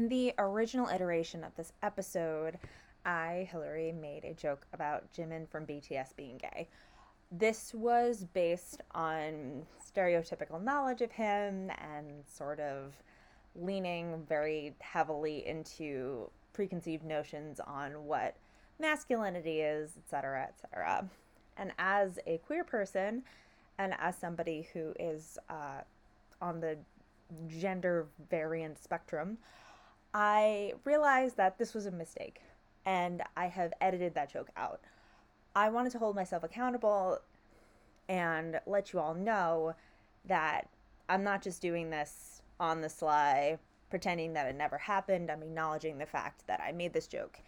In the original iteration of this episode, I, Hilary, made a joke about Jimin from BTS being gay. This was based on stereotypical knowledge of him and sort of leaning very heavily into preconceived notions on what masculinity is, etc., etc. And as a queer person, and as somebody who is uh, on the gender variant spectrum, I realized that this was a mistake and I have edited that joke out. I wanted to hold myself accountable and let you all know that I'm not just doing this on the sly, pretending that it never happened. I'm acknowledging the fact that I made this joke.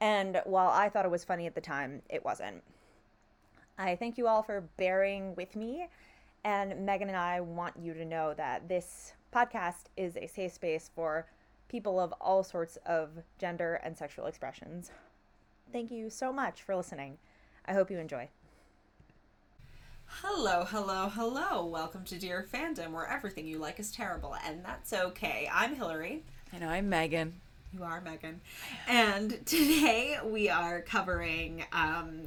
And while I thought it was funny at the time, it wasn't. I thank you all for bearing with me. And Megan and I want you to know that this podcast is a safe space for people of all sorts of gender and sexual expressions. Thank you so much for listening. I hope you enjoy. Hello, hello, hello. Welcome to Dear Fandom, where everything you like is terrible, and that's okay. I'm Hilary. And I'm Megan. You are Megan. And today we are covering um,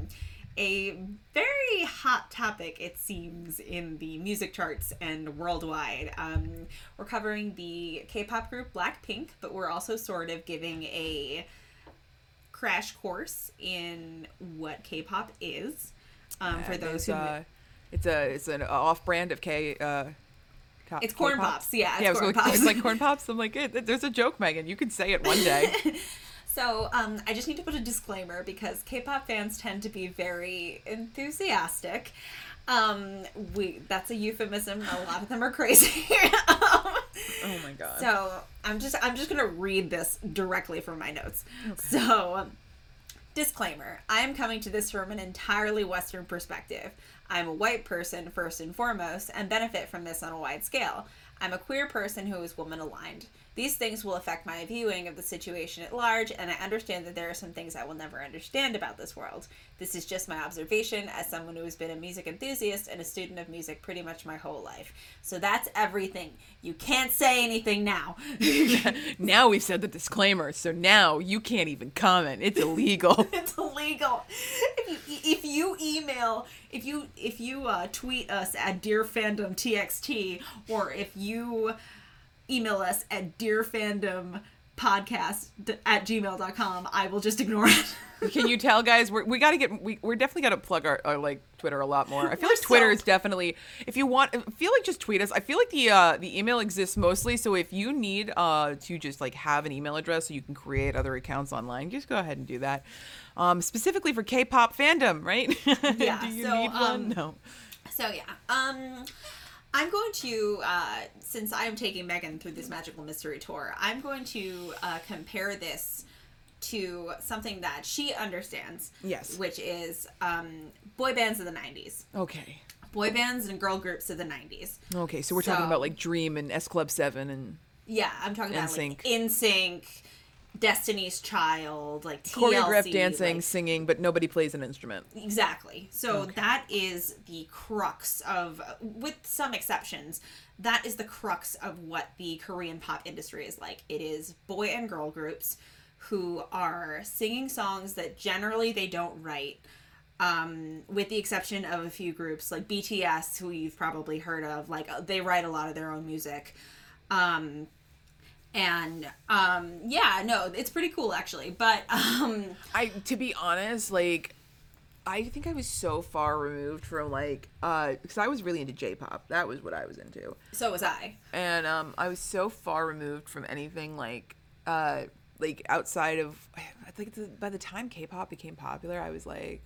a very hot topic, it seems, in the music charts and worldwide. Um, we're covering the K pop group Blackpink, but we're also sort of giving a crash course in what K pop is. Um, for those who. Uh, it's a it's an off brand of K. Uh, It's corn K-pop. pops, yeah, it's yeah, was like, pops. It's like corn pops. I'm like, hey, there's a joke, Megan. You can say it one day. So, um, I just need to put a disclaimer because K-pop fans tend to be very enthusiastic. Um, we that's a euphemism. A lot of them are crazy. um, oh my god. so I'm just I'm just gonna read this directly from my notes. Okay. So, disclaimer: I am coming to this from an entirely Western perspective. I'm a white person first and foremost, and benefit from this on a wide scale. I'm a queer person who is woman aligned. These things will affect my viewing of the situation at large, and I understand that there are some things I will never understand about this world. This is just my observation as someone who has been a music enthusiast and a student of music pretty much my whole life. So that's everything. You can't say anything now. now we've said the disclaimer, so now you can't even comment. It's illegal. it's illegal. If you, if you email, if you if you uh, tweet us at Dear Fandom TXT, or if you email us at Dear Fandom Podcast at gmail.com, I will just ignore it. Can you tell, guys? We're, we got to get. We, we're definitely got to plug our, our like Twitter a lot more. I feel like Twitter is definitely. If you want, I feel like just tweet us. I feel like the uh, the email exists mostly. So if you need uh to just like have an email address so you can create other accounts online, just go ahead and do that. Um, specifically for K-pop fandom, right? Yeah, do you so, need um, one? No. So yeah, um, I'm going to uh, since I am taking Megan through this magical mystery tour, I'm going to uh, compare this to something that she understands. Yes. which is um, boy bands of the '90s, Okay. boy bands and girl groups of the '90s. Okay. So we're talking about like Dream and S Club Seven and Yeah, I'm talking about NSYNC. like NSYNC, Destiny's Child, like TLC, choreographed dancing, like- singing, but nobody plays an instrument. Exactly. So that is the crux of, with some exceptions, that is the crux of what the Korean pop industry is like. It is boy and girl groups who are singing songs that generally they don't write. Um, with the exception of a few groups like BTS, who you've probably heard of, like uh, they write a lot of their own music. Um, and um, yeah, no, it's pretty cool actually. But um, I to be honest, like I think I was so far removed from like uh because I was really into J-pop. That was what I was into. so was I. And um I was so far removed from anything like uh like outside of I think the, by the time K-pop became popular, I was like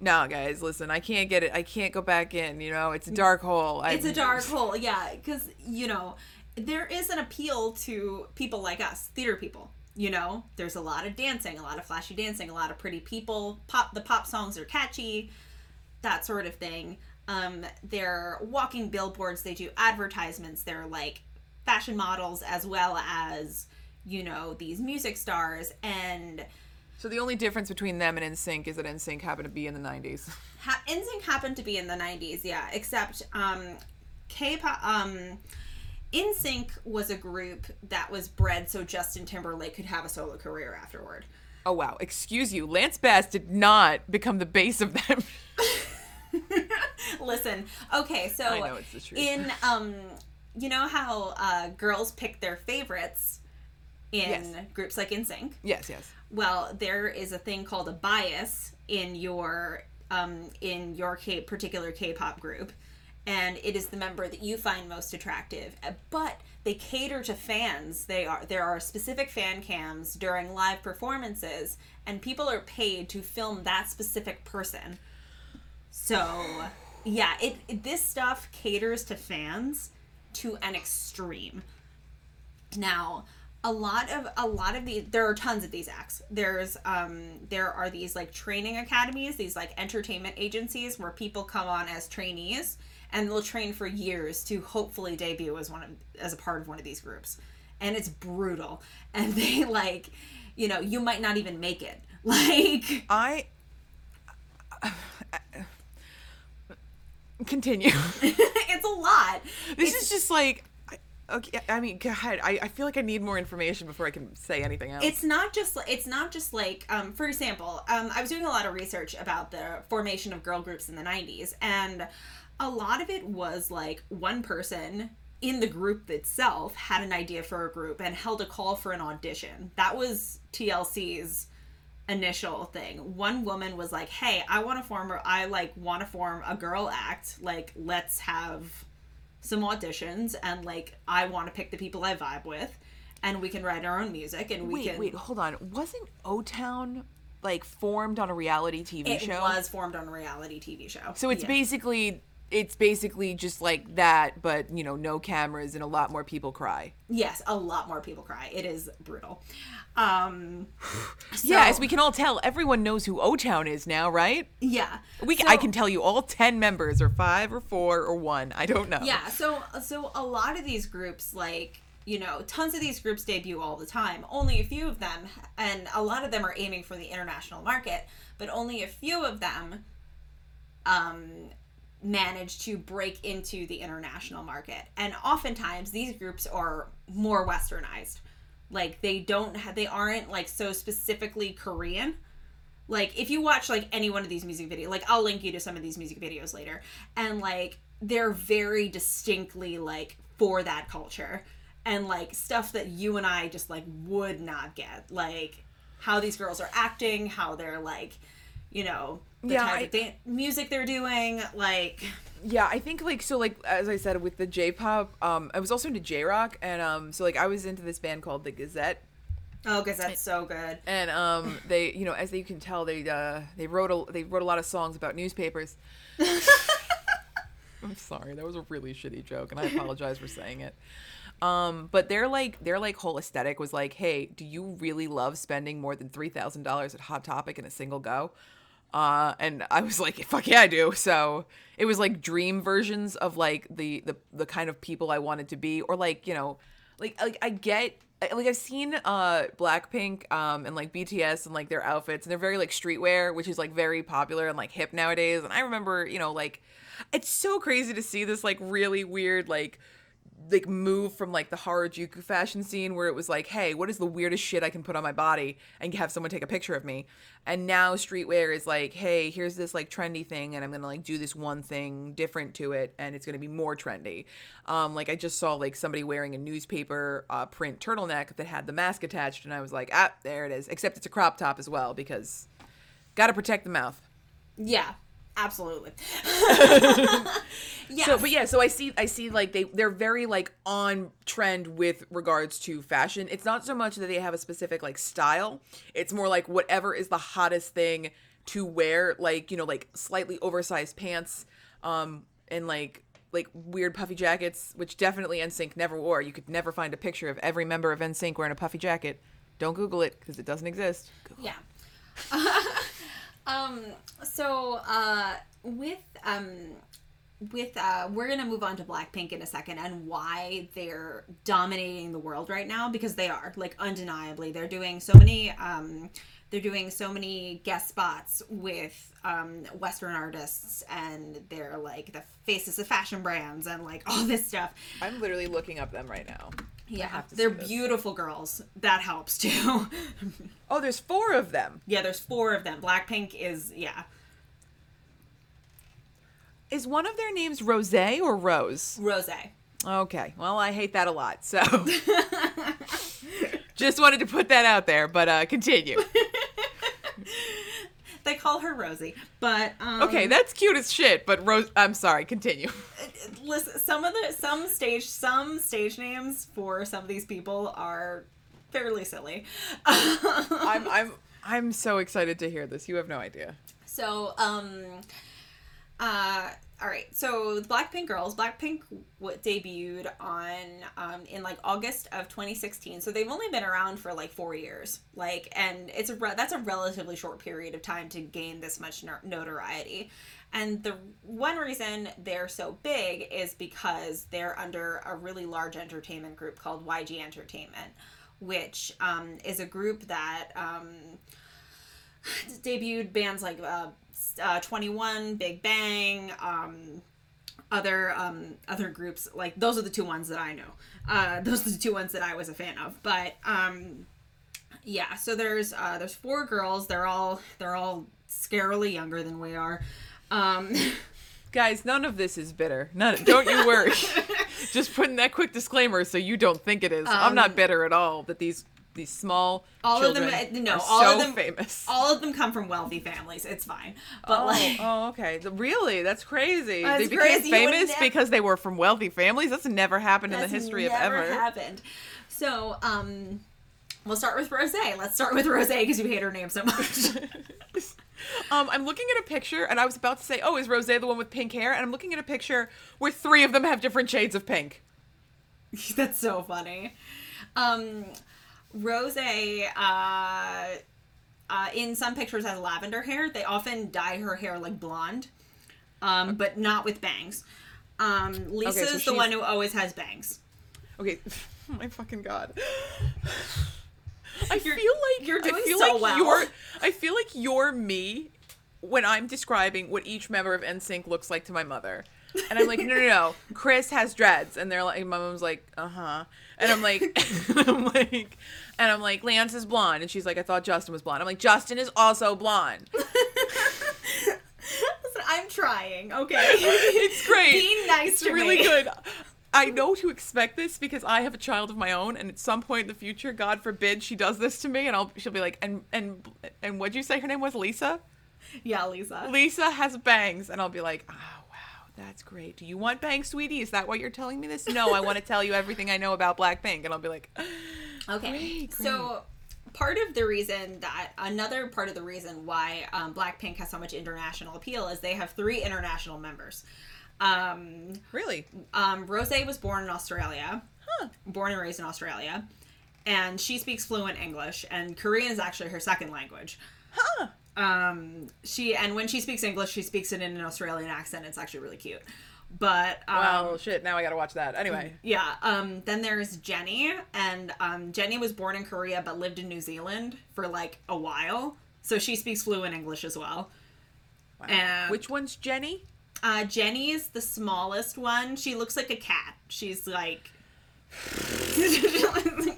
no, guys, listen. I can't get it. I can't go back in. You know, it's a dark hole. I, It's a dark hole, yeah, because you know there is an appeal to people like us, theater people. You know, there's a lot of dancing, a lot of flashy dancing, a lot of pretty people. Pop, the pop songs are catchy, that sort of thing. Um, they're walking billboards. They do advertisements. They're like fashion models as well as you know these music stars and So the only difference between them and NSYNC is that NSYNC happened to be in the 90s. ha- NSYNC happened to be in the 90s, yeah, except um K-pop um NSYNC was a group that was bred so Justin Timberlake could have a solo career afterward. Oh wow, excuse you. Lance Bass did not become the base of them. Listen, okay, so I know it's the truth. in um, you know how uh, girls pick their favorites in Yes. groups like NSYNC. yes, yes. Well, there is a thing called a bias in your um, in your K- particular K-pop group, and it is the member that you find most attractive. Uh, But they cater to fans. They are there are specific fan cams during live performances, and people are paid to film that specific person. So, yeah, it, it this stuff caters to fans to an extreme. Now, a lot of a lot of these there are tons of these acts. There's um there are these like training academies, these like entertainment agencies where people come on as trainees and they'll train for years to hopefully debut as one of, as a part of one of these groups. And it's brutal. And they like, you know, you might not even make it. Like I continue. it's a lot. this is just like I- okay. I mean, God, I, I feel like I need more information before I can say anything else. it's not just it's not just like um, for example um, i was doing a lot of research about the formation of girl groups in the 90s and a lot of it was like one person in the group itself had an idea for a group and held a call for an audition that was tlc's initial thing one woman was like hey i want to form or i like want to form a girl act like let's have some auditions and like i want to pick the people i vibe with and we can write our own music and we wait, can wait, hold on. Wasn't O Town like formed on a reality TV it show? It was formed on a reality tv show So it's Yeah. basically it's basically just like that, but you know, no cameras and a lot more people cry. yes a lot more people cry it is brutal um yeah, as we can all tell, everyone knows who O Town is now, right? yeah We So- I can tell you all ten members, or five, or four, or one. I don't know. yeah so so a lot of these groups like you know tons of these groups debut all the time only a few of them and a lot of them are aiming for the international market but only a few of them um manage to break into the international market. And oftentimes these groups are more westernized. Like they don't have they aren't like so specifically korean. Like if you watch like any one of these music videos like i'll link you to some of these music videos later. And like they're very distinctly like for that culture. And like stuff that you and i just like would not get. Like how these girls are acting how they're like you know the Yeah, type I- of dan- music they're doing like Yeah, I think like so like as I said with the J-pop, um, I was also into J-rock, and um, so like I was into this band called the Gazette, oh that's so good and um, they you know as you can tell they uh they wrote a they wrote a lot of songs about newspapers. I'm sorry, that was a really shitty joke, and I apologize for saying it. Um, but their like their like whole aesthetic was like, hey, do you really love spending more than three thousand dollars at Hot Topic in a single go? Uh, and I was like, fuck yeah, I do. So it was like dream versions of like the the the kind of people I wanted to be, or like you know, like like I get like I've seen uh Blackpink um and like BTS and like their outfits and they're very like streetwear, which is like very popular and like hip nowadays. And I remember, you know, like it's so crazy to see this like really weird like like move from like the Harajuku fashion scene where it was like, hey, what is the weirdest shit I can put on my body and have someone take a picture of me? And now streetwear is like, hey, here's this like trendy thing and I'm gonna like do this one thing different to it and it's gonna be more trendy. Um, like I just saw like somebody wearing a newspaper uh, print turtleneck that had the mask attached and I was like, ah, there it is. Except it's a crop top as well because gotta protect the mouth. yeah absolutely yeah So, but yeah, so I see, I see, like they they're very like on trend with regards to fashion. It's not so much that they have a specific like style. It's more like whatever is the hottest thing to wear, like you know, like slightly oversized pants, um, and like like weird puffy jackets, which definitely NSYNC never wore. You could never find a picture of every member of NSYNC wearing a puffy jacket. Don't Google it because it doesn't exist. Google Yeah. um. So, uh, with um, with uh we're gonna move on to blackpink in a second and why they're dominating the world right now because they are like undeniably they're doing so many um they're doing so many guest spots with um western artists and they're like the faces of fashion brands and like all this stuff I'm literally looking up them right now. Yeah they're beautiful girls that helps too Oh, there's four of them. yeah there's four of them blackpink is yeah Is one of their names Rose or Rose? rose Okay. Well, I hate that a lot. So just wanted to put that out there, but uh continue. they call her rosie but um Okay, that's cute as shit, but Rose I'm sorry, continue. listen some of the some stage some stage names for some of these people are fairly silly I'm I'm I'm so excited to hear this. You have no idea. so um uh all right so the blackpink girls blackpink w- debuted on um in like august of 2016 so they've only been around for like four years like and it's a re- that's a relatively short period of time to gain this much no- notoriety and the one reason they're so big is because they're under a really large entertainment group called YG Entertainment, which um, is a group that um, debuted bands like uh, uh, 2NE1, Big Bang, um, other um, other groups. Like those are the two ones that I know. Uh, those are the two ones that I was a fan of. But um, yeah, so there's uh, there's four girls. They're all they're all scarily younger than we are. Um, Guys, none of this is bitter. None don't you worry. Just putting that quick disclaimer so you don't think it is. I'm not bitter at all that these these small all of them, no, are all so of them, famous. all of them come from wealthy families. It's fine, but oh, like, oh, okay. Really? That's crazy. That's they became crazy. Famous because they were from wealthy families. That's never happened in the that's history of never ever. happened. So, um, we'll start with Rose. Let's start with Rose because you hate her name so much. Um, I'm looking at a picture, and I was about to say, "Oh, is Rose the one with pink hair?" And I'm looking at a picture where three of them have different shades of pink. That's so funny. Um, Rose, uh, uh, in some pictures has lavender hair. They often dye her hair like blonde, um, but not with bangs. Um, Lisa's so the one who always has bangs. Okay, oh my fucking god. I You're- feel like you're doing I feel so like well. You're, I feel like you're me when I'm describing what each member of NSYNC looks like to my mother. And I'm like, no, no, no. Chris has dreads, and they're like, my mom's like, uh huh. And I'm like, I'm like, and I'm like, Lance is blonde, and she's like, I thought Justin was blonde. I'm like, Justin is also blonde. Listen, I'm trying, okay? it's great. Be nice it's to really me. good. I know to expect this because I have a child of my own, and at some point in the future, God forbid, she does this to me, and I'll she'll be like, and and and what'd you say her name was? Lisa. Yeah, Lisa. Lisa has bangs, and I'll be like, oh that's great. Do you want Bang sweetie? Is that why you're telling me this? No, I want to tell you everything I know about Blackpink, and I'll be like, Okay. Great, So part of the reason that another part of the reason why um, Blackpink has so much international appeal is they have three international members. Um, really? um, Rose was born in Australia, huh. born and raised in Australia, and she speaks fluent English, and Korean is actually her second language. Huh? Um, she and when she speaks English, she speaks it in an Australian accent. It's actually really cute. But um, Well, shit. Now I gotta watch that. Anyway, yeah. Um, then there's Jennie, and um, Jennie was born in Korea but lived in New Zealand for like a while, so she speaks fluent English as well. Wow. And- which one's Jennie? Uh, Jennie is the smallest one. She looks like a cat. She's like.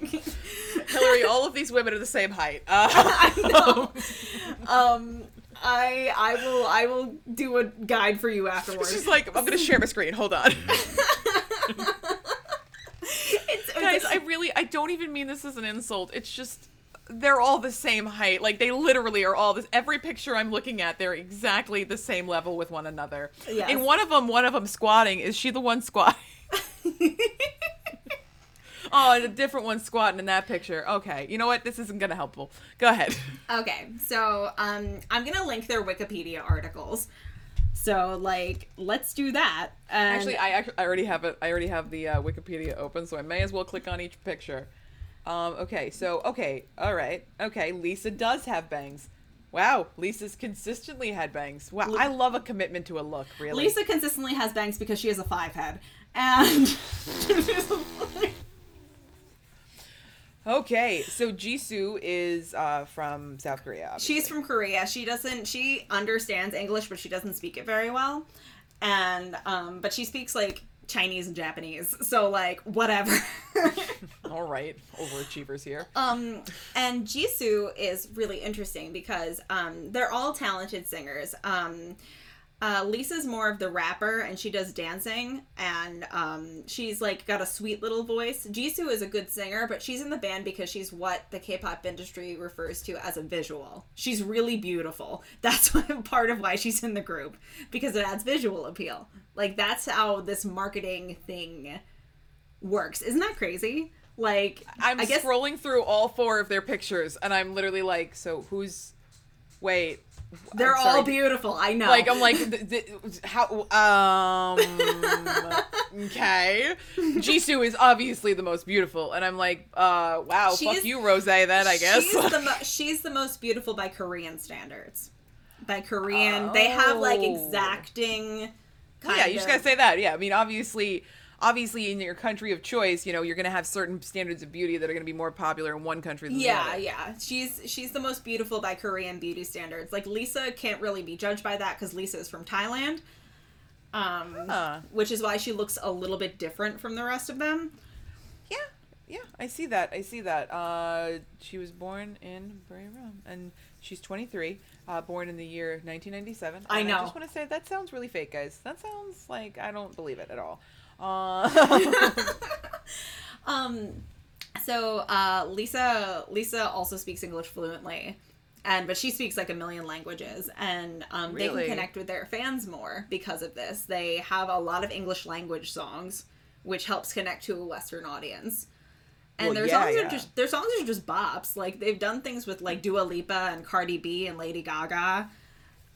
Hilary, all of these women are the same height. Uh, I know. um, I I will I will do a guide for you afterwards. She's like, I'm gonna share my screen. Hold on. It's- Guys, I really, I don't even mean this as an insult. It's just, they're all the same height. Like, they literally are all this. Every picture I'm looking at, they're exactly the same level with one another. Yes. In one of them, one of them squatting. Is she the one squatting? Oh, and a different one squatting in that picture. Okay. You know what? This isn't gonna helpful. Go ahead. Okay, so um, I'm gonna link their Wikipedia articles. So like, let's do that. And Actually, I actually I already have it. I already have the uh, Wikipedia open, so I may as well click on each picture. Um, okay, so okay, all right, okay. Lisa does have bangs. Wow, Lisa's consistently had bangs. Wow, I love a commitment to a look. Really, Lisa consistently has bangs because she has a five head, and Okay, so Jisoo is uh, from South Korea. obviously. she's from Korea. She doesn't. She understands English, but she doesn't speak it very well. And um, but she speaks like Chinese and Japanese. So like whatever. all right. Overachievers here. Um, and Jisoo is really interesting because um, they're all talented singers. Um, uh, Lisa's more of the rapper and she does dancing and um, she's like got a sweet little voice. Jisoo is a good singer, but she's in the band because she's what the K-pop industry refers to as a visual. She's really beautiful. That's what, part of why she's in the group because it adds visual appeal. Like that's how this marketing thing works. Isn't that crazy? Like I'm I guess scrolling through all four of their pictures, and I'm literally like, so who's? Wait, They're all beautiful. I know. Like I'm like, th- th- how? Um, okay. Jisoo is obviously the most beautiful, and I'm like, uh, wow, She's- fuck you, Rose. Then I guess. she's the mo- she's the most beautiful by Korean standards. By Korean, they have like Oh. exacting. Yeah, you just gotta say that. Yeah, I mean, obviously, obviously, in your country of choice, you know, you're gonna have certain standards of beauty that are gonna be more popular in one country than Yeah, the other. yeah. Yeah. She's she's the most beautiful by Korean beauty standards. Like Lisa can't really be judged by that because Lisa is from Thailand. Um, Huh. which is why she looks a little bit different from the rest of them. Yeah, yeah, I see that. I see that. Uh, she was born in Buriram, and she's 23, uh, born in the year 1997. I know. I just want to say that sounds really fake, guys. That sounds like I don't believe it at all. Uh, Um, so uh, Lisa Lisa also speaks English fluently, and but she speaks like a million languages, and um, they can connect with their fans more because of this. They have a lot of English language songs, which helps connect to a Western audience. And Well, their yeah, songs yeah. are just their songs are just bops. Like they've done things with like Dua Lipa and Cardi B and Lady Gaga,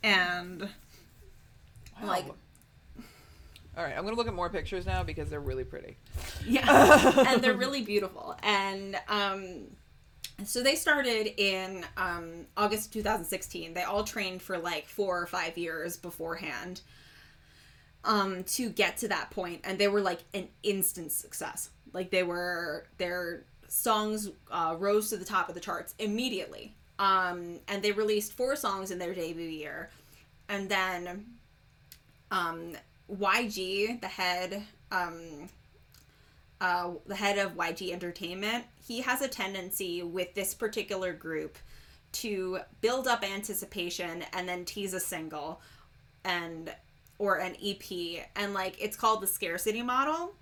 and like all right, I'm gonna look at more pictures now because they're really pretty. Yeah, and they're really beautiful. And um, so they started in um, August 2016. They all trained for like four or five years beforehand um, to get to that point, and they were like an instant success. Like they were their songs uh, rose to the top of the charts immediately. Um, and they released four songs in their debut year, and then um, YG, the head um, uh, the head of YG Entertainment, he has a tendency with this particular group to build up anticipation and then tease a single and or an EP and like it's called the scarcity model.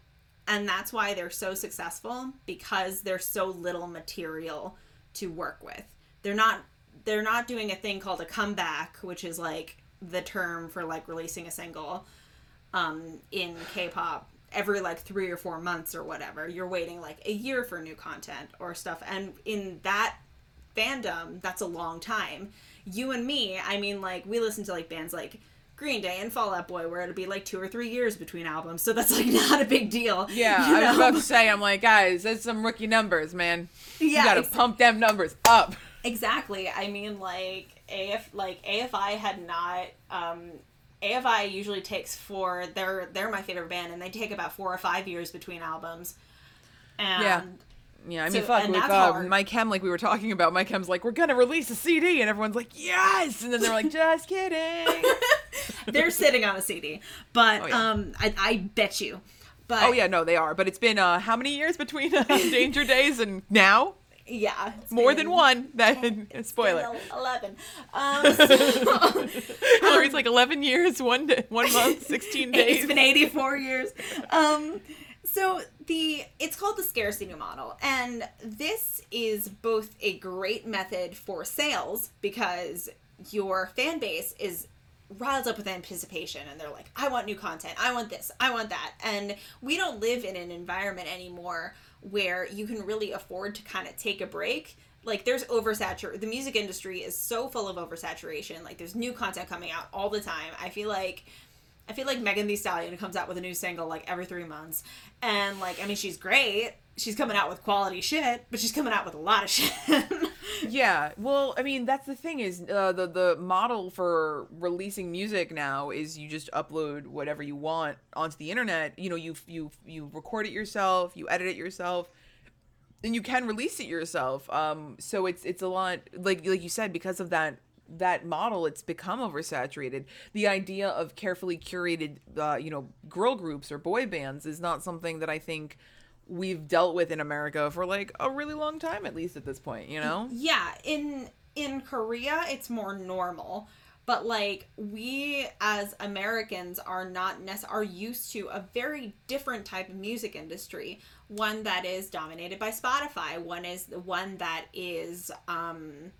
And that's why they're so successful because there's so little material to work with. They're not they're not doing a thing called a comeback, which is like the term for like releasing a single um, in K-pop every like three or four months or whatever. You're waiting like a year for new content or stuff, and in that fandom, that's a long time. You and me, I mean, like we listen to like bands like Green Day and Fall Out Boy, where it'll be like two or three years between albums, so that's like not a big deal. Yeah, you I was about to say, I'm like, guys, that's some rookie numbers, man. You Yeah, gotta ex- pump them numbers up. Exactly. I mean, like AF, like AFI had not. Um, AFI usually takes four. They're they're my favorite band, and they take about four or five years between albums. And Yeah. Yeah, I mean, So- fuck, with uh. My Chem, like we were talking about, My Chem's like, we're gonna release a CD, and everyone's like, yes! And then they're like, just kidding. they're sitting on a CD, but Oh, yeah. um, I, I bet you. But oh, yeah, no, they are. But it's been, uh, how many years between uh, Danger Days and now? Yeah, More than one. That spoiler. Eleven. Um, so- Hilary's like 11 years, one day, one month, 16 days. It's been 84 years. Um, so the it's called the scarcity new model, and this is both a great method for sales because your fan base is riled up with anticipation and they're like i want new content i want this i want that and we don't live in an environment anymore where you can really afford to kind of take a break like there's oversaturation the music industry is so full of oversaturation like there's new content coming out all the time i feel like I feel like Megan Thee Stallion comes out with a new single like every three months, and like I mean she's great. She's coming out with quality shit, but she's coming out with a lot of shit. Yeah well i mean that's the thing is uh, the the model for releasing music now is you just upload whatever you want onto the internet. You know you you you record it yourself you edit it yourself and you can release it yourself. Um so it's it's a lot like like you said because of that that model it's become oversaturated. The idea of carefully curated uh, you know girl groups or boy bands is not something that i think we've dealt with in america for like a really long time at least at this point you know? Yeah, in in Korea it's more normal. But like we as Americans are not nec- are used to a very different type of music industry, one that is dominated by Spotify, one is the one that is um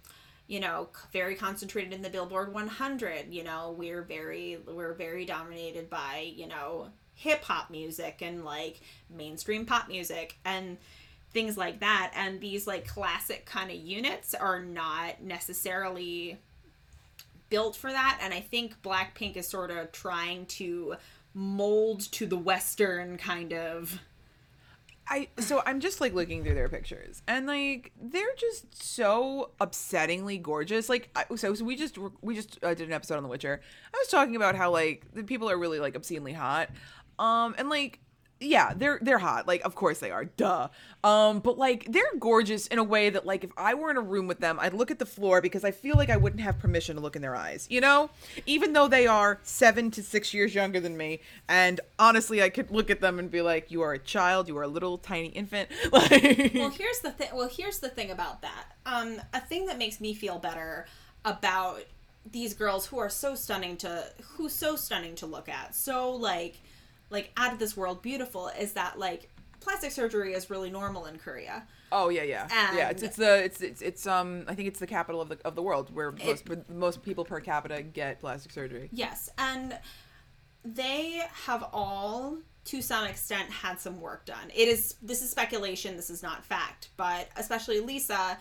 you know very concentrated in the Billboard 100, you know, we're very we're very dominated by, you know, hip hop music and like mainstream pop music and things like that and these like classic kind of units are not necessarily built for that and i think blackpink is sort of trying to mold to the western kind of I so I'm just like looking through their pictures and like they're just so upsettingly gorgeous. Like so, so we just we just uh, did an episode on The Witcher. I was talking about how like the people are really like obscenely hot, um, and like yeah, they're they're hot. Like of course they are, duh. Um, but like they're gorgeous in a way that like if I were in a room with them, I'd look at the floor because I feel like I wouldn't have permission to look in their eyes. You know, even though they are seven to six years younger than me, and honestly, I could look at them and be like, "You are a child. You are a little tiny infant." Like, well here's the thing well here's the thing about that um a thing that makes me feel better about these girls who are so stunning to who's so stunning to look at so like like out of this world beautiful is that like plastic surgery is really normal in korea oh yeah, yeah, yeah. It's it's the it's it's it's um I think it's the capital of the of the world where most most people per capita get plastic surgery. Yes, and they have all to some extent had some work done. It is this is speculation, this is not fact, but especially Lisa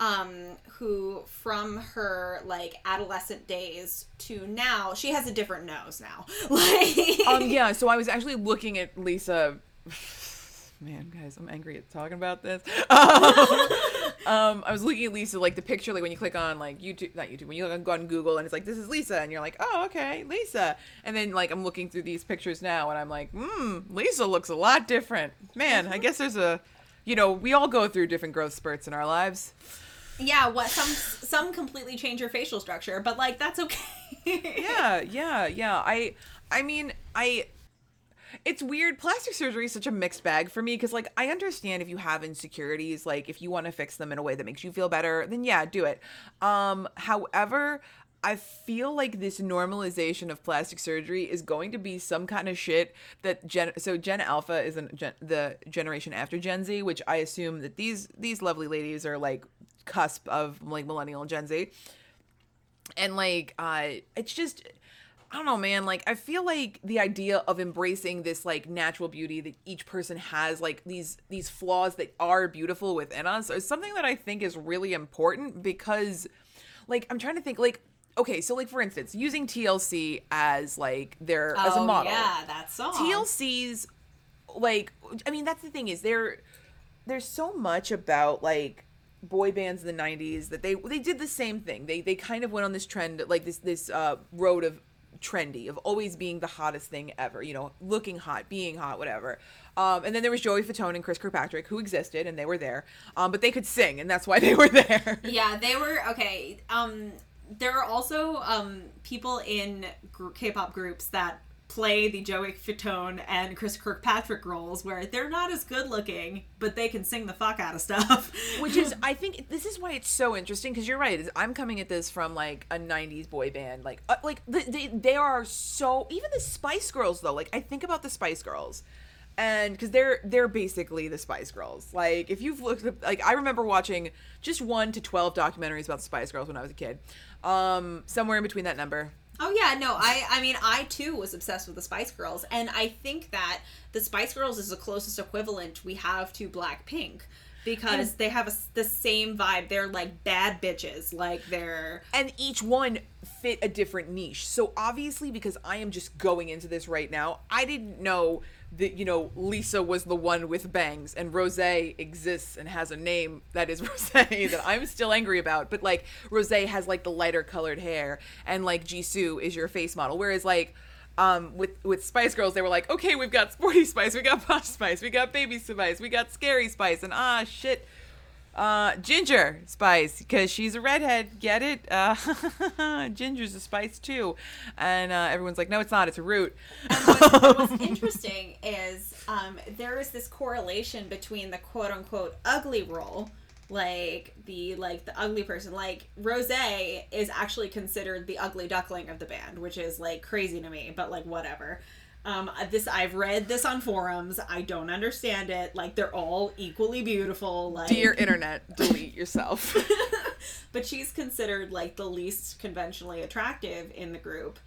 um who from her like adolescent days to now, she has a different nose now. Like um yeah so i was actually looking at lisa. Man guys i'm angry at talking about this. Um i was looking at lisa like the picture like when you click on like youtube not youtube when you go on google and it's like this is lisa and you're like oh okay lisa. And then like i'm looking through these pictures now and i'm like hmm lisa looks a lot different. Man i guess there's a you know we all go through different growth spurts in our lives yeah, what some some completely change your facial structure, but like that's okay. yeah yeah yeah. I i mean i it's weird. Plastic surgery is such a mixed bag for me because like i understand if you have insecurities like if you want to fix them in a way that makes you feel better then yeah do it. Um however I feel like this normalization of plastic surgery is going to be some kind of shit that Gen so Gen Alpha is an, gen, the generation after Gen Z, which I assume that these these lovely ladies are like cusp of like millennial and Gen Z and like uh it's just I don't know, man. Like, I feel like the idea of embracing this like natural beauty that each person has, like these these flaws that are beautiful within us, is something that I think is really important because, like, I'm trying to think, like, okay, so like for instance, using TLC as like their as a Oh, model. Yeah, that song. TLC's like I mean that's the thing is there there's so much about like boy bands in the 90s that they they did the same thing. They they kind of went on this trend like this this uh road of trendy of always being the hottest thing ever, you know, looking hot, being hot, whatever. Um, and then there was Joey Fatone and Chris Kirkpatrick who existed and they were there. Um, but they could sing and that's why they were there. Yeah, they were okay. Um, there are also um people in gr- K-pop groups that play the Joey Fatone and Chris Kirkpatrick roles where they're not as good looking, but they can sing the fuck out of stuff. which is i think this is why it's so interesting because you're right i'm coming at this from like a 90s boy band like uh, like the, they, they are so even the spice girls though like i think about the spice girls and because they're they're basically the spice girls like if you've looked like i remember watching just 1 to 12 documentaries about the spice girls when i was a kid um somewhere in between that number Oh yeah, no, I I mean I too was obsessed with the Spice Girls, and I think that the Spice Girls is the closest equivalent we have to Blackpink because they have a, the same vibe. They're like bad bitches, like they're and each one fit a different niche. So obviously, because I am just going into this right now, I didn't know that you know Lisa was the one with bangs and Rose exists and has a name that is Rose that I'm still angry about. But like Rose has like the lighter colored hair and like Jisoo is your face model. Whereas like um, with with Spice Girls, they were like, okay, we've got Sporty Spice, we got Posh Spice, we got Baby Spice, we got Scary Spice, and ah shit, uh, Ginger Spice because she's a redhead. Get it? Uh, Ginger's a spice too, and uh, everyone's like, no, it's not. It's a root. what's, what's interesting is um, there is this correlation between the quote unquote ugly role like the like the ugly person like rose is actually considered the ugly duckling of the band which is like crazy to me but like whatever um this i've read this on forums. I don't understand it. Like they're all equally beautiful like dear internet delete yourself. But she's considered like the least conventionally attractive in the group.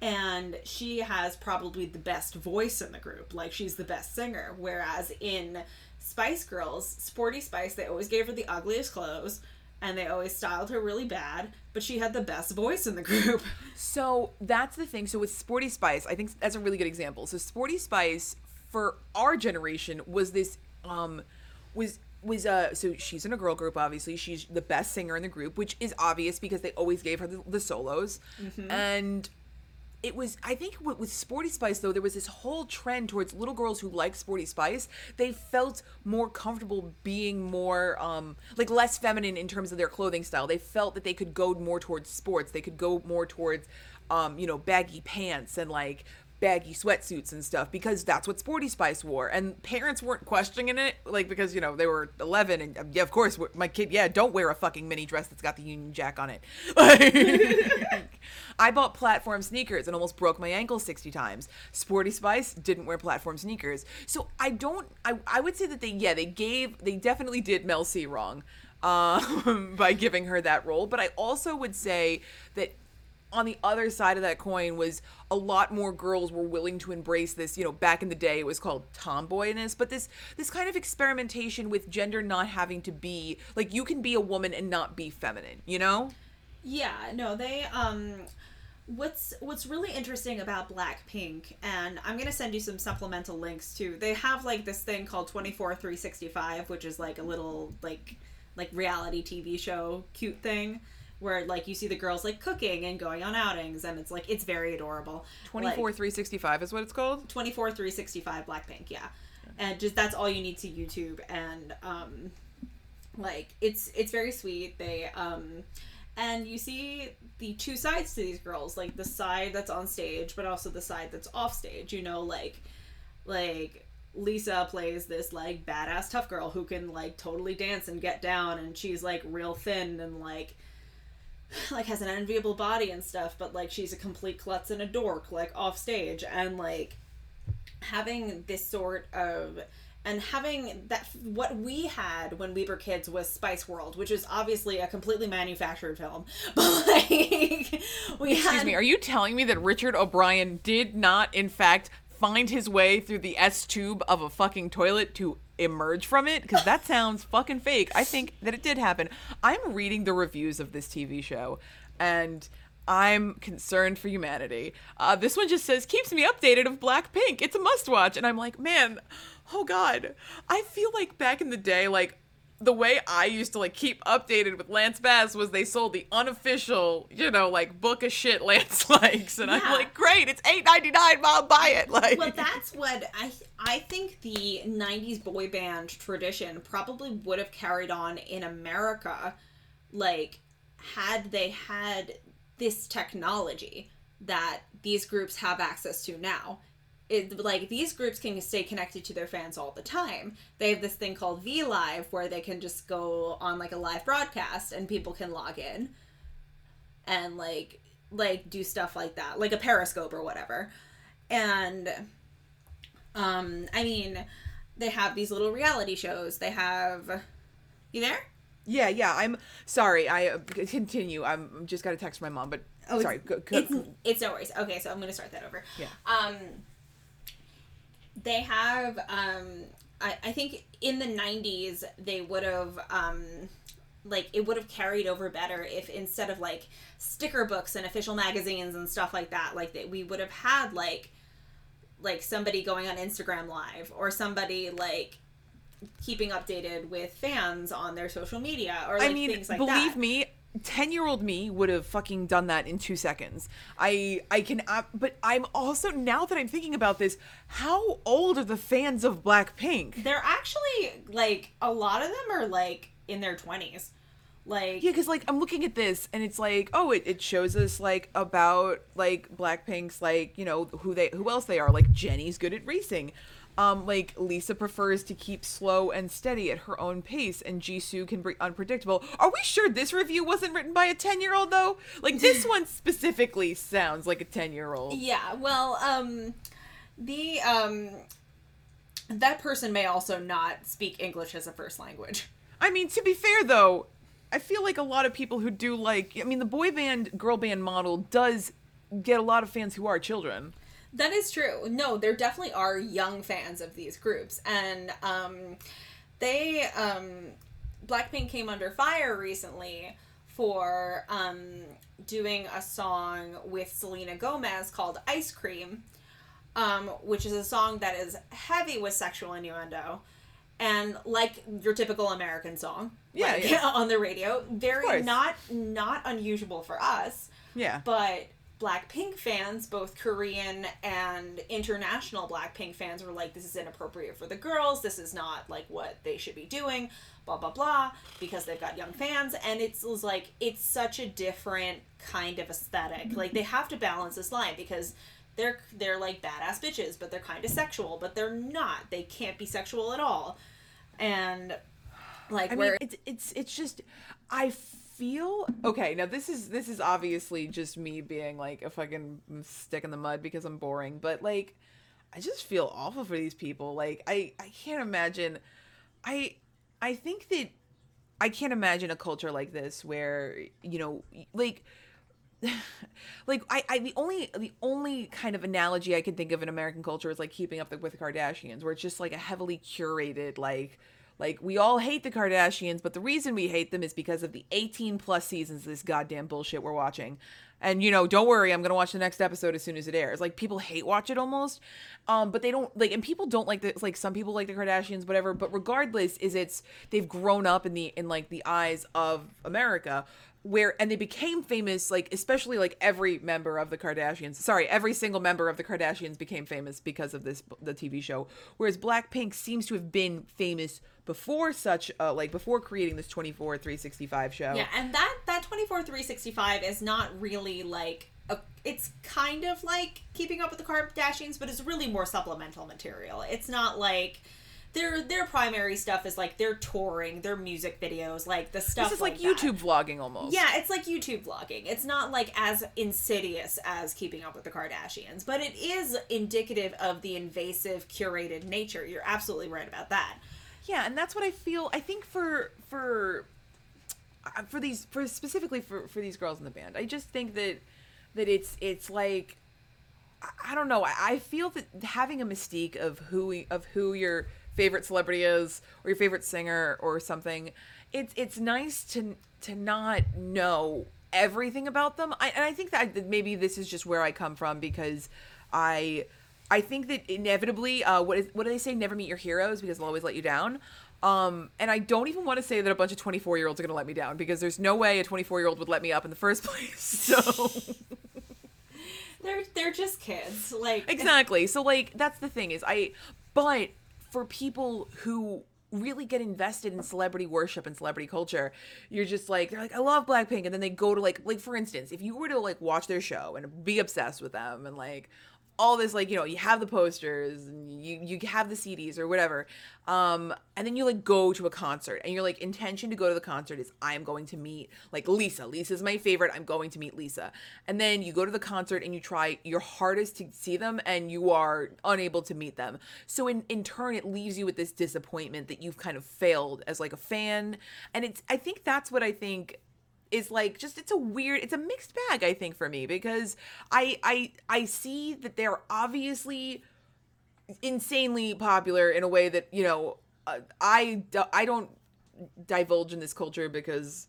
And she has probably the best voice in the group. Like she's the best singer. Whereas in Spice Girls, Sporty Spice, they always gave her the ugliest clothes and they always styled her really bad, but she had the best voice in the group. So that's the thing. So with Sporty Spice, I think that's a really good example. So Sporty Spice for our generation was this um was was uh so she's in a girl group obviously she's the best singer in the group which is obvious because they always gave her the, the solos mm-hmm. and it was i think with sporty spice though there was this whole trend towards little girls who like sporty spice. They felt more comfortable being more um like less feminine in terms of their clothing style. They felt that they could go more towards sports. They could go more towards um you know baggy pants and like baggy sweatsuits and stuff because that's what Sporty Spice wore. And parents weren't questioning it, like, because, you know, they were 11 and, yeah, of course, my kid, yeah, don't wear a fucking mini dress that's got the Union Jack on it. I bought platform sneakers and almost broke my ankle 60 times. Sporty Spice didn't wear platform sneakers. So I don't, I, I would say that they, yeah, they gave, they definitely did Mel C wrong. Um, by giving her that role, but I also would say that on the other side of that coin was a lot more girls were willing to embrace this you know back in the day it was called tomboyness but this this kind of experimentation with gender not having to be like you can be a woman and not be feminine you know? Yeah no they um what's what's really interesting about blackpink and i'm gonna send you some supplemental links too they have like this thing called 24 365 which is like a little like like reality tv show cute thing where like you see the girls like cooking and going on outings and it's like it's very adorable. 24 like, 365 is what it's called? 24 365 blackpink yeah. And just that's all you need to youtube and um like it's it's very sweet. They um and you see the two sides to these girls like the side that's on stage but also the side that's off stage you know like like Lisa plays this like badass tough girl who can like totally dance and get down and she's like real thin and like like has an enviable body and stuff, but like she's a complete klutz and a dork, like off stage, and like having this sort of and having that what we had when we were kids was Spice World, which is obviously a completely manufactured film. But like we Excuse had... me, are you telling me that Richard O'Brien did not in fact find his way through the S tube of a fucking toilet to emerge from it because that sounds fucking fake. I think that it did happen. I'm reading the reviews of this TV show and I'm concerned for humanity. Uh, this one just says keeps me updated of Blackpink. It's a must watch, and I'm like, man, oh god. I feel like back in the day, like the way I used to like keep updated with Lance Bass was they sold the unofficial, you know, like book of shit Lance likes, and yeah. I'm like, great, it's eight ninety nine, mom, buy it. Like, well, that's what I I think the '90s boy band tradition probably would have carried on in America, like had they had this technology that these groups have access to now it, like these groups can stay connected to their fans all the time. They have this thing called V Live where they can just go on like a live broadcast and people can log in and like like do stuff like that, like a Periscope or whatever. And um I mean, they have these little reality shows. They have You there? Yeah, yeah. I'm sorry. I uh, continue. I'm just got a text from my mom, but oh, sorry. Go, go. It's, it's no worries. Okay, so I'm gonna start that over. Yeah. Um they have um I, I think in the 90s they would have um like it would have carried over better if instead of like sticker books and official magazines and stuff like that like that we would have had like like somebody going on Instagram live or somebody like keeping updated with fans on their social media or like I mean, things like believe that. Believe me, ten year old me would have fucking done that in two seconds. I I can, uh, but I'm also now that I'm thinking about this, how old are the fans of Blackpink? They're actually like a lot of them are like in their 20s. Like Yeah, because like I'm looking at this and it's like, oh, it, it shows us like about like Blackpink's like you know who they who else they are. Like Jennie's good at racing. Um, like Lisa prefers to keep slow and steady at her own pace, and Jisoo can be unpredictable. Are we sure this review wasn't written by a ten year old though? Like this one specifically sounds like a ten year old. Yeah, well, um the um that person may also not speak English as a first language. I mean, to be fair though, I feel like a lot of people who do like, I mean, the boy band girl band model does get a lot of fans who are children. That is true. No, there definitely are young fans of these groups, and um, they um, Blackpink came under fire recently for um, doing a song with Selena Gomez called "Ice Cream," um, which is a song that is heavy with sexual innuendo. And like your typical American song, Yeah, like, yeah. on the radio, very not not unusual for us Yeah. but Blackpink fans, both Korean and international Blackpink fans, were like, "This is inappropriate for the girls. This is not like what they should be doing." Blah blah blah, because they've got young fans, and it's, it's like it's such a different kind of aesthetic. Mm-hmm. Like they have to balance this line because they're they're like badass bitches, but they're kind of sexual, but they're not. They can't be sexual at all, and like I where mean, it's it's it's just I feel okay. Now this is this is obviously just me being like a fucking stick in the mud because I'm boring, but like I just feel awful for these people. Like I I can't imagine. I I think that I can't imagine a culture like this where you know like like I, I the only the only kind of analogy I can think of in American culture is like keeping up with the Kardashians, where it's just like a heavily curated like like we all hate the Kardashians, but the reason we hate them is because of the 18 plus seasons of this goddamn bullshit we're watching. And you know, don't worry, I'm gonna watch the next episode as soon as it airs. Like people hate watch it almost, um, but they don't like, and people don't like the like some people like the Kardashians, whatever. But regardless, is it's they've grown up in the in like the eyes of America where and they became famous like especially like every member of the Kardashians sorry every single member of the Kardashians became famous because of this the TV show whereas Blackpink seems to have been famous before such uh like before creating this 24 365 show Yeah, and that that 24 365 is not really like a, it's kind of like keeping up with the Kardashians, but it's really more supplemental material. It's not like their their primary stuff is like their touring, their music videos, like the stuff this is like, that. YouTube vlogging almost Yeah, it's like YouTube vlogging. It's not like as insidious as keeping up with the Kardashians, but it is indicative of the invasive curated nature. You're absolutely right about that. yeah and that's what i feel i think for for uh, for these for specifically for for these girls in the band i just think that that it's it's like I- don't know i, I feel that having a mystique of who we, of who your favorite celebrity is or your favorite singer or something it's it's nice to to not know everything about them I, and i think that maybe this is just where i come from because i I think that inevitably, uh, what is what do they say? Never meet your heroes because they'll always let you down. Um, and I don't even want to say that a bunch of 24 year olds are going to let me down because there's no way a 24 year old would let me up in the first place. So They're they're just kids. Like exactly. So like that's the thing is I, but for people who really get invested in celebrity worship and celebrity culture you're just like they're like i love blackpink and then they go to like like for instance if you were to like watch their show and be obsessed with them and like all this like you know you have the posters and you you have the CDs or whatever um and then you like go to a concert and your like intention to go to the concert is I'm going to meet like Lisa. Lisa's my favorite. I'm going to meet Lisa. And then you go to the concert and you try your hardest to see them and you are unable to meet them. So in in turn it leaves you with this disappointment that you've kind of failed as like a fan. And it's I think that's what I think is like just it's a weird it's a mixed bag i think for me because i i i see that they're obviously insanely popular in a way that you know uh, i i don't divulge in this culture because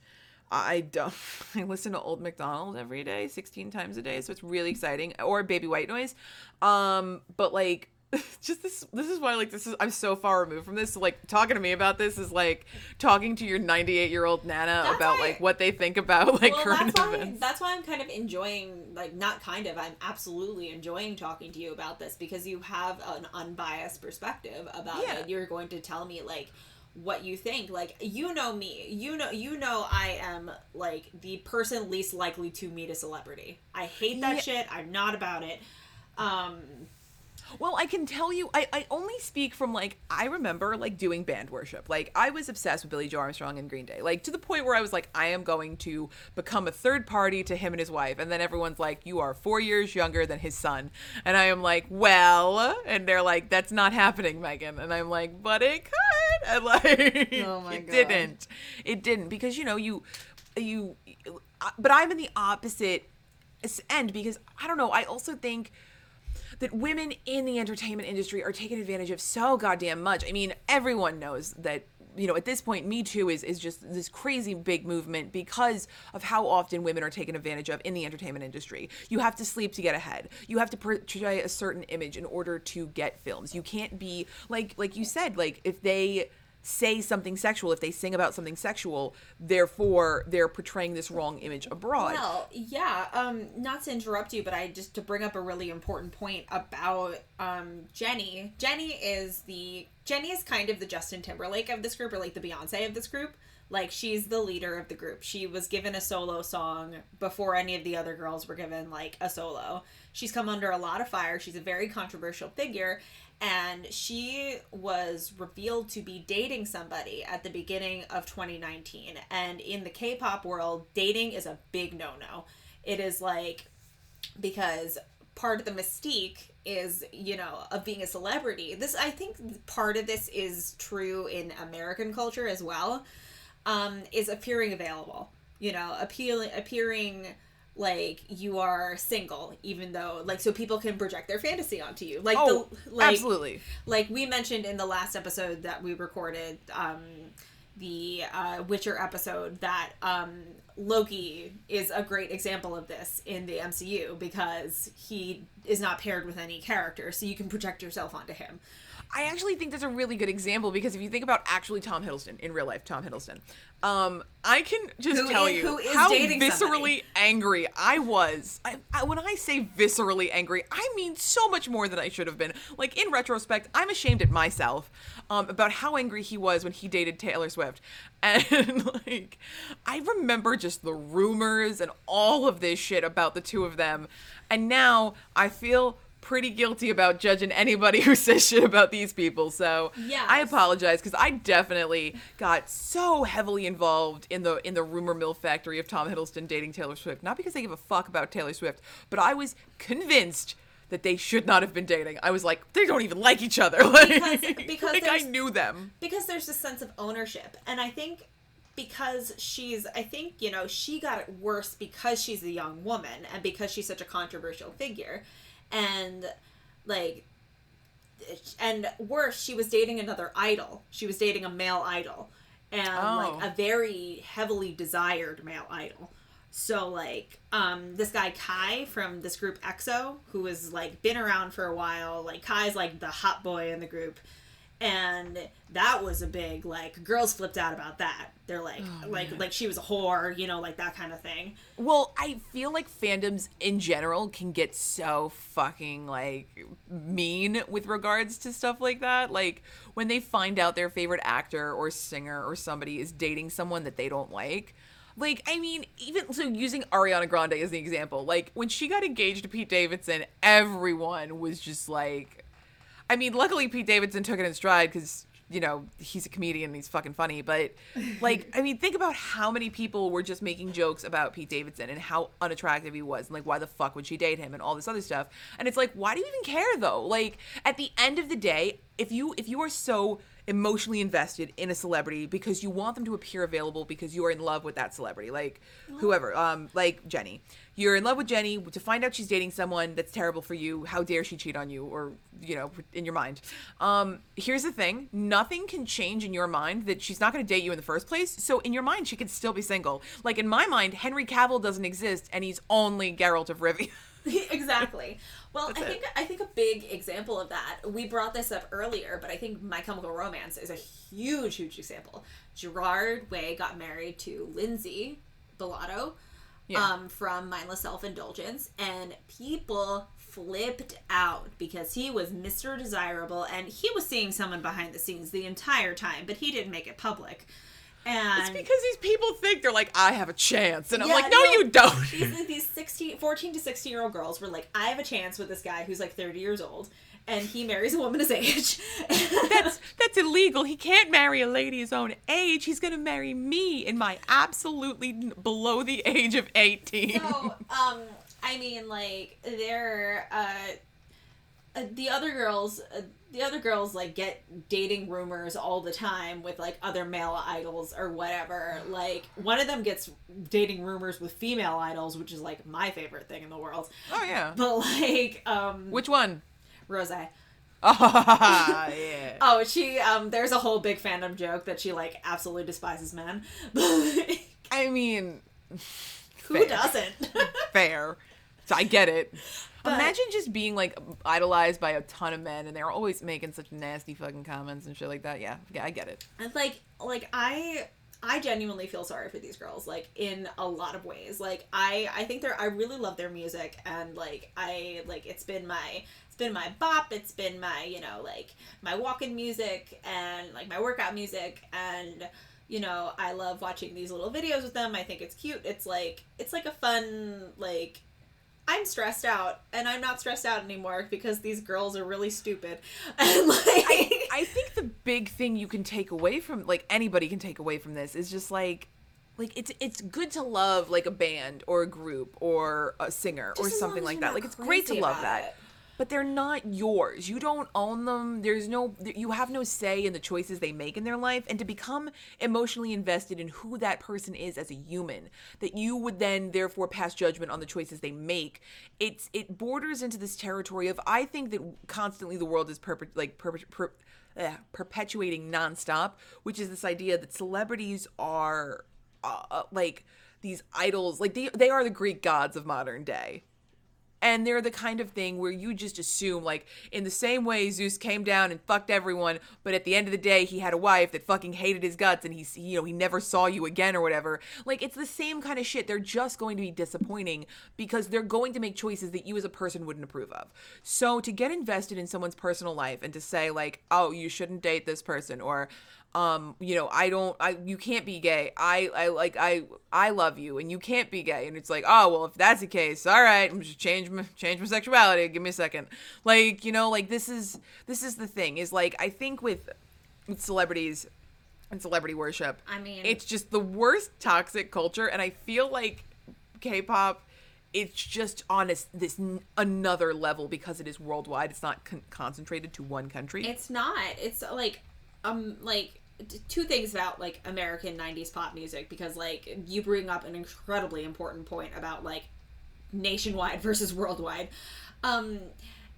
I don't. I listen to Old McDonald every day, sixteen times a day, so it's really exciting. Or Baby White Noise, um, but like just this this is why like this is I'm so far removed from this. So, like talking to me about this is like talking to your 98 year old nana That's about why- like what they think about like well, current that's why, events. that's why I'm kind of enjoying, like, not kind of, I'm absolutely enjoying talking to you about this because you have an unbiased perspective about Yeah. it. You're going to tell me, like, what you think. Like, you know me. You know, you know, I am like the person least likely to meet a celebrity. I hate that Yeah. shit. I'm not about it. Um, Well, I can tell you, I, I only speak from like, I remember like doing band worship. Like, I was obsessed with Billie Joe Armstrong and Green Day, like to the point where I was like, I am going to become a third party to him and his wife. And then everyone's like, you are four years younger than his son. And I am like, well, and they're like, that's not happening, Megan. And I'm like, but it could. And like, Oh my it God. didn't. It didn't because, you know, you, you, uh, but I'm in the opposite end because I don't know. I also think that women in the entertainment industry are taken advantage of so goddamn much. I mean, everyone knows that you know at this point me too is is just this crazy big movement because of how often women are taken advantage of in the entertainment industry. You have to sleep to get ahead. You have to portray a certain image in order to get films. You can't be like like you said like if they say something sexual if they sing about something sexual therefore they're portraying this wrong image abroad Well, yeah. Um, not to interrupt you, but I just to bring up a really important point about um Jennie. Jennie is the Jennie is kind of the Justin Timberlake of this group, or like the Beyonce of this group. Like she's the leader of the group. She was given a solo song before any of the other girls were given like a solo. She's come under a lot of fire. She's a very controversial figure. And she was revealed to be dating somebody at the beginning of 2019. And in the K pop world, dating is a big no no. It is like, because part of the mystique is you know of being a celebrity this i think part of this is true in american culture as well um is appearing available you know appealing appearing like you are single even though like so people can project their fantasy onto you. Like oh the like absolutely. like we mentioned in the last episode that we recorded um the uh, witcher episode that um loki is a great example of this in the mcu because he is not paired with any character so you can project yourself onto him I actually think that's a really good example because if you think about actually Tom Hiddleston in real life, Tom Hiddleston, um, I can just Who tell is- you how viscerally somebody. angry I was. I, I, when I say viscerally angry, I mean so much more than I should have been. Like in retrospect, I'm ashamed at myself um, about how angry he was when he dated Taylor Swift, and like I remember just the rumors and all of this shit about the two of them, and now I feel pretty guilty about judging anybody who says shit about these people. So Yes. I apologize because I definitely got so heavily involved in the in the rumor mill factory of Tom Hiddleston dating Taylor Swift. Not because I give a fuck about Taylor Swift, but I was convinced that they should not have been dating. I was like, they don't even like each other. Like, Because- because like I knew them. because there's a sense of ownership and i think because she's i think you know she got it worse because she's a young woman and because she's such a controversial figure and like and worse she was dating another idol she was dating a male idol and Oh. like a very heavily desired male idol so like um this guy Kai from this group EXO who has like been around for a while like Kai's like the hot boy in the group and that was a big like girls flipped out about that they're like Oh, like like she was a whore you know like that kind of thing Well, I feel like fandoms in general can get so fucking like mean with regards to stuff like that. Like when they find out their favorite actor or singer or somebody is dating someone that they don't like. Like, I mean, even so, using Ariana Grande as the example, like when she got engaged to Pete Davidson, everyone was just like, I mean, luckily Pete Davidson took it in stride because you know he's a comedian and he's fucking funny. But like, I mean, think about how many people were just making jokes about Pete Davidson and how unattractive he was, and like why the fuck would she date him and all this other stuff. And it's like, why do you even care though? Like at the end of the day, if you if you are so emotionally invested in a celebrity because you want them to appear available because you are in love with that celebrity. Like whoever um like Jennie. You're in love with Jennie. To find out she's dating someone that's terrible for you how dare she cheat on you or you know in your mind. Um here's the thing. Nothing can change in your mind that she's not going to date you in the first place. So in your mind she could still be single. Like in my mind henry cavill doesn't exist and he's only Geralt of Rivia exactly. Well, That's I it. think I think a big example of that. We brought this up earlier, but I think My Chemical Romance is a huge, huge example. Gerard Way got married to Lindsey Ballato Yeah. um, from Mindless Self Indulgence, and people flipped out because he was Mr. Desirable and he was seeing someone behind the scenes the entire time, but he didn't make it public. And it's because these people think they're like i have a chance and i'm Yeah, like no, no. you don't these these 16 14 to 16 year old girls were like i have a chance with this guy who's like 30 years old and he marries a woman his age that's that's illegal. He can't marry a lady his own age. He's gonna marry me in my absolutely below the age of eighteen. so um i mean like they're uh, uh the other girls uh, the other girls like get dating rumors all the time with like other male idols or whatever like one of them gets dating rumors with female idols which is like my favorite thing in the world Oh yeah. but like um Which one? Rosé Oh, yeah. Oh, she um there's a whole big fandom joke that she like absolutely despises men. I mean, Fair. doesn't? fair. So I get it. But- Imagine just being like idolized by a ton of men, and they're always making such nasty fucking comments and shit like that. Yeah, yeah, I get it. It's like like I I genuinely feel sorry for these girls like in a lot of ways. Like I I think they're I really love their music and like I like it's been my it's been my bop, it's been my, you know, like my walk-in music and like my workout music and you know, I love watching these little videos with them. I think it's cute. It's like it's like a fun like I'm stressed out and I'm not stressed out anymore because these girls are really stupid. And like I think the big thing you can take away from like anybody can take away from this is just like like it's it's good to love like a band or a group or a singer or Just as long something like that. Like it's great to love that. it. But they're not yours. You don't own them. There's no you have no say in the choices they make in their life and to become emotionally invested in who that person is as a human that you would then therefore pass judgment on the choices they make. It's it borders into this territory of I think that constantly the world is perpet like perpet per, uh, perpetuating nonstop, which is this idea that celebrities are uh, uh, like these idols, like they they are the Greek gods of modern day. And they're the kind of thing where you just assume, like, in the same way Zeus came down and fucked everyone, but at the end of the day, he had a wife that fucking hated his guts and he's, you know, he never saw you again or whatever. Like, it's the same kind of shit. They're just going to be disappointing because they're going to make choices that you as a person wouldn't approve of. So to get invested in someone's personal life and to say, like, oh, you shouldn't date this person or, um you know i don't i you can't be gay. I i like i i love you and you can't be gay. And it's like oh well if that's the case all right i'm just change my change my sexuality. Give me a second. Like you know like this is this is the thing is like i think with with celebrities and celebrity worship I mean- it's just the worst toxic culture. And i feel like k-pop it's just on a, this n- another level because it is worldwide. It's not con- concentrated to one country. It's not. It's like um like two things about like American 90s pop music because like you bring up an incredibly important point about like nationwide versus worldwide. Um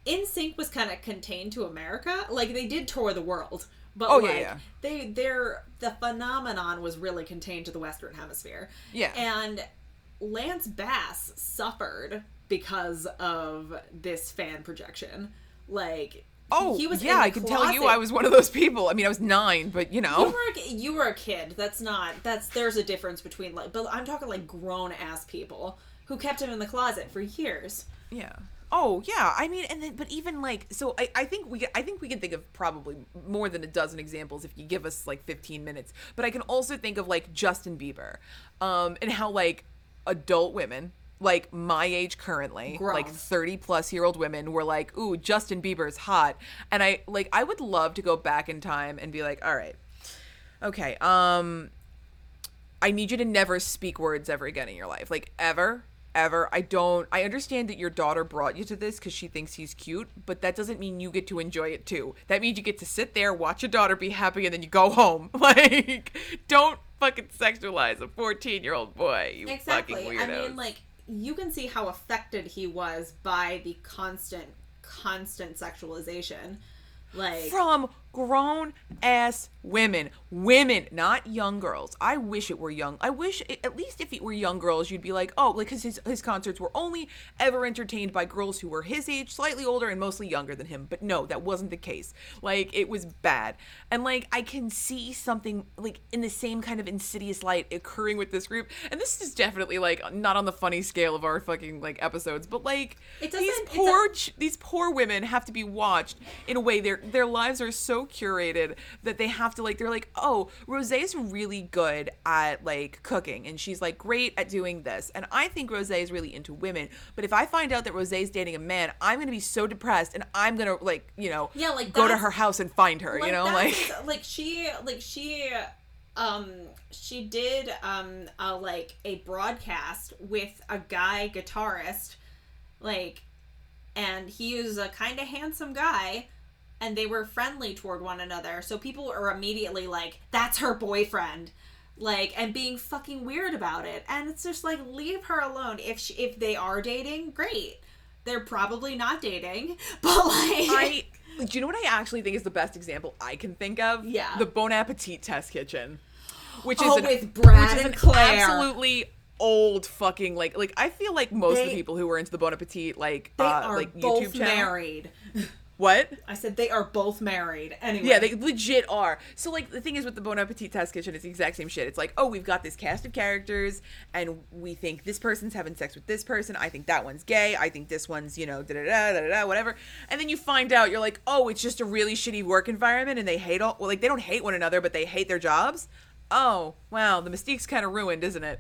NSYNC was kind of contained to America. Like they did tour the world, but Oh, yeah, like yeah. they their the phenomenon was really contained to the western hemisphere. Yeah. And Lance Bass suffered because of this fan projection. Like Oh, he was yeah, I can tell you. I was one of those people. I mean, I was nine, but you know. You were a, you were a kid. That's not. That's there's a difference between like. But I'm talking like grown ass people who kept him in the closet for years. Yeah. Oh, yeah. I mean, and then, but even like, so I, I think we, I think we can think of probably more than a dozen examples if you give us like 15 minutes. But I can also think of like Justin Bieber, um, and how like adult women, like my age currently, Grown. like 30 plus year old women were like, ooh, Justin Bieber's hot. And I, like, I would love to go back in time and be like, all right, okay, um, I need you to never speak words ever again in your life, like ever. ever. I don't. I understand that your daughter brought you to this because she thinks he's cute, but that doesn't mean you get to enjoy it too. That means you get to sit there, watch your daughter be happy, and then you go home. Like, don't fucking sexualize a 14 year old boy. You exactly. fucking weirdo. I mean, like you can see how affected he was by the constant, constant sexualization. Like from grown ass women women not young girls. I wish it were young. I wish it, at least if it were young girls you'd be like oh like because his, his concerts were only ever entertained by girls who were his age slightly older and mostly younger than him. But no that wasn't the case. Like it was bad. And like i can see something like in the same kind of insidious light occurring with this group. And this is definitely like not on the funny scale of our fucking like episodes but like these it's a- poor these poor women have to be watched in a way. Their their lives are so curated that they have to like they're like oh Rosé's really good at like cooking and she's like great at doing this. And I think Rosé is really into women but if I find out that Rosé's dating a man I'm gonna be so depressed and I'm gonna like you know Yeah, like, go to her house and find her you know like like she like she um she did um a like a broadcast with a guy guitarist like and he was a kind of handsome guy and they were friendly toward one another so people are immediately like that's her boyfriend like and being fucking weird about it and it's just like leave her alone if she, if they are dating great they're probably not dating but like I do you know what I actually think is the best example I can think of? Yeah. The Bon Appetit test kitchen. Which is Oh, an, with Brad which is and an Claire. absolutely old fucking like like I feel like most of the people who were into the Bon Appetit like they uh are like YouTube channel. married What? I said they are both married. Anyway. Yeah, they legit are. So like the thing is with the Bon Appetit Test Kitchen, it's the exact same shit. It's like, oh, we've got this cast of characters, and we think this person's having sex with this person. I think that one's gay. I think this one's, you know, da da da da da whatever. And then you find out, you're like, oh, it's just a really shitty work environment, and they hate all. Well, like they don't hate one another, but they hate their jobs. Oh, wow, the mystique's kind of ruined, isn't it?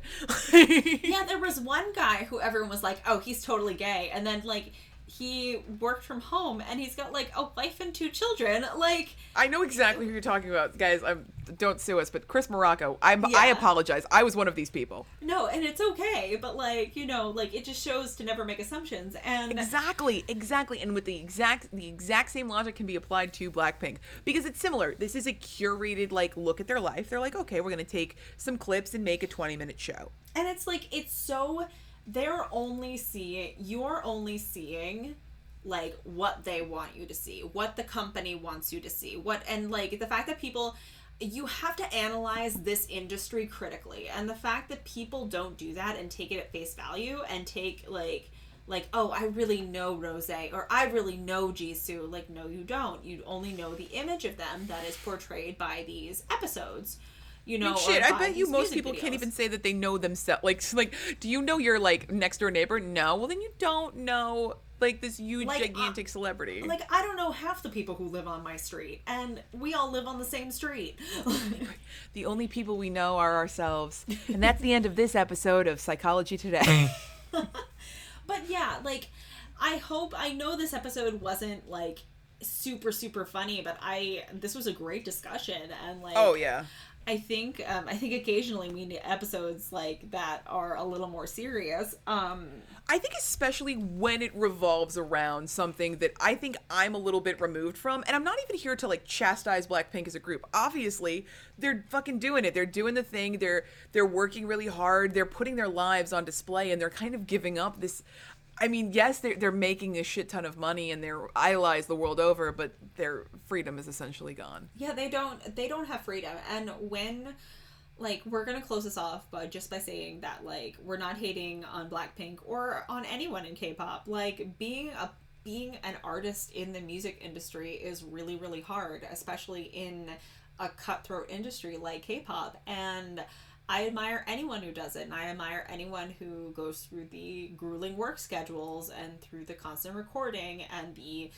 Yeah, there was one guy who everyone was like, "Oh, he's totally gay," and then like he worked from home and he's got like a wife and two children. Like, I know exactly who you're talking about, guys. I'm, don't sue us, but Chris Morocco. I'm, I apologize. I was one of these people. no, and it's okay, but like you know, like it just shows to never make assumptions. And Exactly, exactly, and with the exact the exact same logic can be applied to Blackpink because it's similar. This is a curated like look at their life. They're like, okay, we're gonna take some clips and make a twenty minute show. and it's like it's so they're only seeing you're only seeing like what they want you to see what the company wants you to see what and like the fact that people you have to analyze this industry critically and the fact that people don't do that and take it at face value and take like like oh i really know Rosé or i really know jisoo like no you don't. You only know the image of them that is portrayed by these episodes you know or Shit, I bet you most music people can't even say that they know themselves. Like, like, do you know your like next door neighbor? No. Well, then you don't know like this huge Like, uh, gigantic celebrity. like I don't know half the people who live on my street, and we all live on the same street. the only people we know are ourselves, and that's the end of this episode of Psychology Today. but yeah, like I hope I know this episode wasn't like super super funny, but I this was a great discussion and like oh yeah. I think um, I think occasionally we need episodes like that are a little more serious. Um, I think especially when it revolves around something that I think I'm a little bit removed from, and I'm not even here to like chastise Blackpink as a group. Obviously, they're fucking doing it. They're doing the thing. They're they're working really hard. They're putting their lives on display, and they're kind of giving up this. I mean, yes, they're they're making a shit ton of money and they're idolized the world over, but their freedom is essentially gone. yeah, they don't they don't have freedom, and when like we're gonna close this off but just by saying that like we're not hating on blackpink or on anyone in k-pop. Like being a being an artist in the music industry is really really hard especially in a cutthroat industry like k-pop. And I admire anyone who does it, and I admire anyone who goes through the grueling work schedules and through the constant recording and the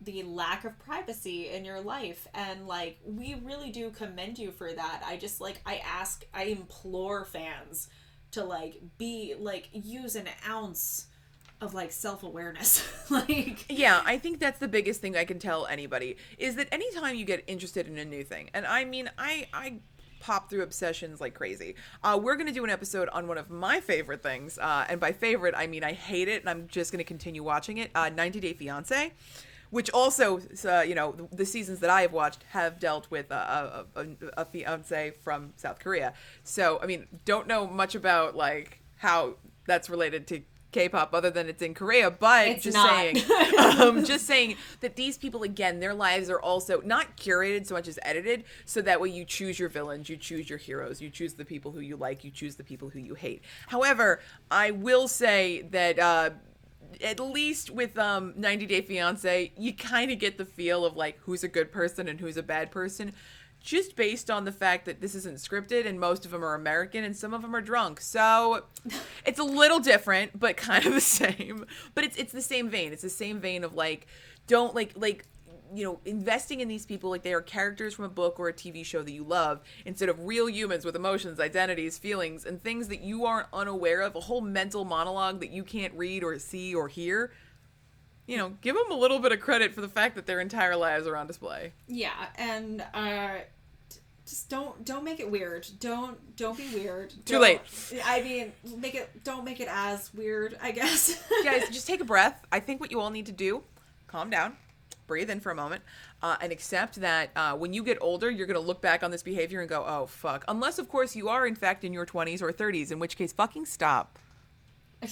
the lack of privacy in your life. And like we really do commend you for that. I just like i ask i implore fans to like be like use an ounce of like self-awareness. Like Yeah, I think that's the biggest thing I can tell anybody is that anytime you get interested in a new thing, and I mean, I I pop through obsessions like crazy. Uh, we're gonna do an episode on one of my favorite things, uh, and by favorite I mean I hate it, and I'm just gonna continue watching it. Uh, 90 Day Fiance. Which also, uh, you know, the, the seasons that I have watched have dealt with a, a, a, a fiance from South Korea. So, I mean, don't know much about like how that's related to K-pop other than it's in Korea, but It's just not. saying, um, just saying that these people again, their lives are also not curated so much as edited, so that way you choose your villains, you choose your heroes, you choose the people who you like, you choose the people who you hate. However, I will say that. Uh, at least with um 90 Day Fiance, you kind of get the feel of like who's a good person and who's a bad person just based on the fact that this isn't scripted and most of them are American and some of them are drunk. So it's a little different but kind of the same. But it's it's the same vein. It's the same vein of like don't like like you know, investing in these people like they are characters from a book or a TV show that you love instead of real humans with emotions, identities, feelings, and things that you aren't unaware of, a whole mental monologue that you can't read or see or hear. You know, give them a little bit of credit for the fact that their entire lives are on display. Yeah, and uh just don't don't make it weird. Don't don't be weird. Too Don't- late. I mean, make it don't make it as weird, I guess. Guys, just take a breath. I think what you all need to do, calm down, breathe in for a moment, uh, and accept that uh, when you get older, you're going to look back on this behavior and go, oh, fuck. Unless, of course, you are, in fact, in your 20s or 30s, in which case, fucking stop.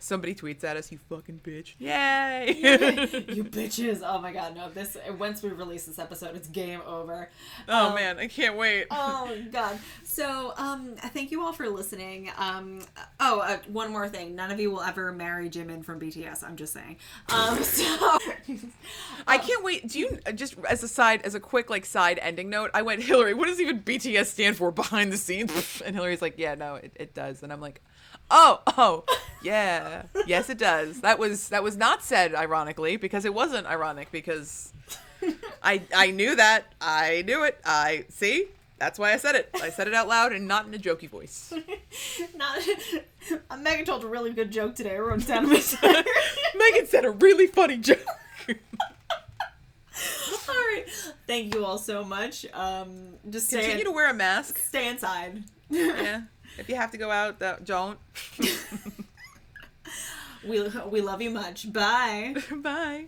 Somebody tweets at us, you fucking bitch. Yay! you bitches. Oh my god, no. This once we release this episode, it's game over. oh, Um, man, I can't wait. Oh god. So, um, thank you all for listening. Um, oh, uh, one more thing. None of you will ever marry Jimin from BTS. I'm just saying. Um, so I can't wait. Do you, uh, just as a side, as a quick, like, side ending note, I went, Hilary, what does even BTS stand for behind the scenes? And Hilary's like, yeah, no, it, it does. And I'm like, oh, oh, yeah. Yes, it does. That was, that was not said ironically because it wasn't ironic because I, I knew that. I knew it. I, see? That's why I said it. I said it out loud and not in a jokey voice. not. Megan told a really good joke today. I wrote down. Megan said a really funny joke. all right. Thank you all so much. Um, just stay Continue to wear a mask. stay inside. Yeah. If you have to go out, uh, don't. We we love you much. Bye. Bye.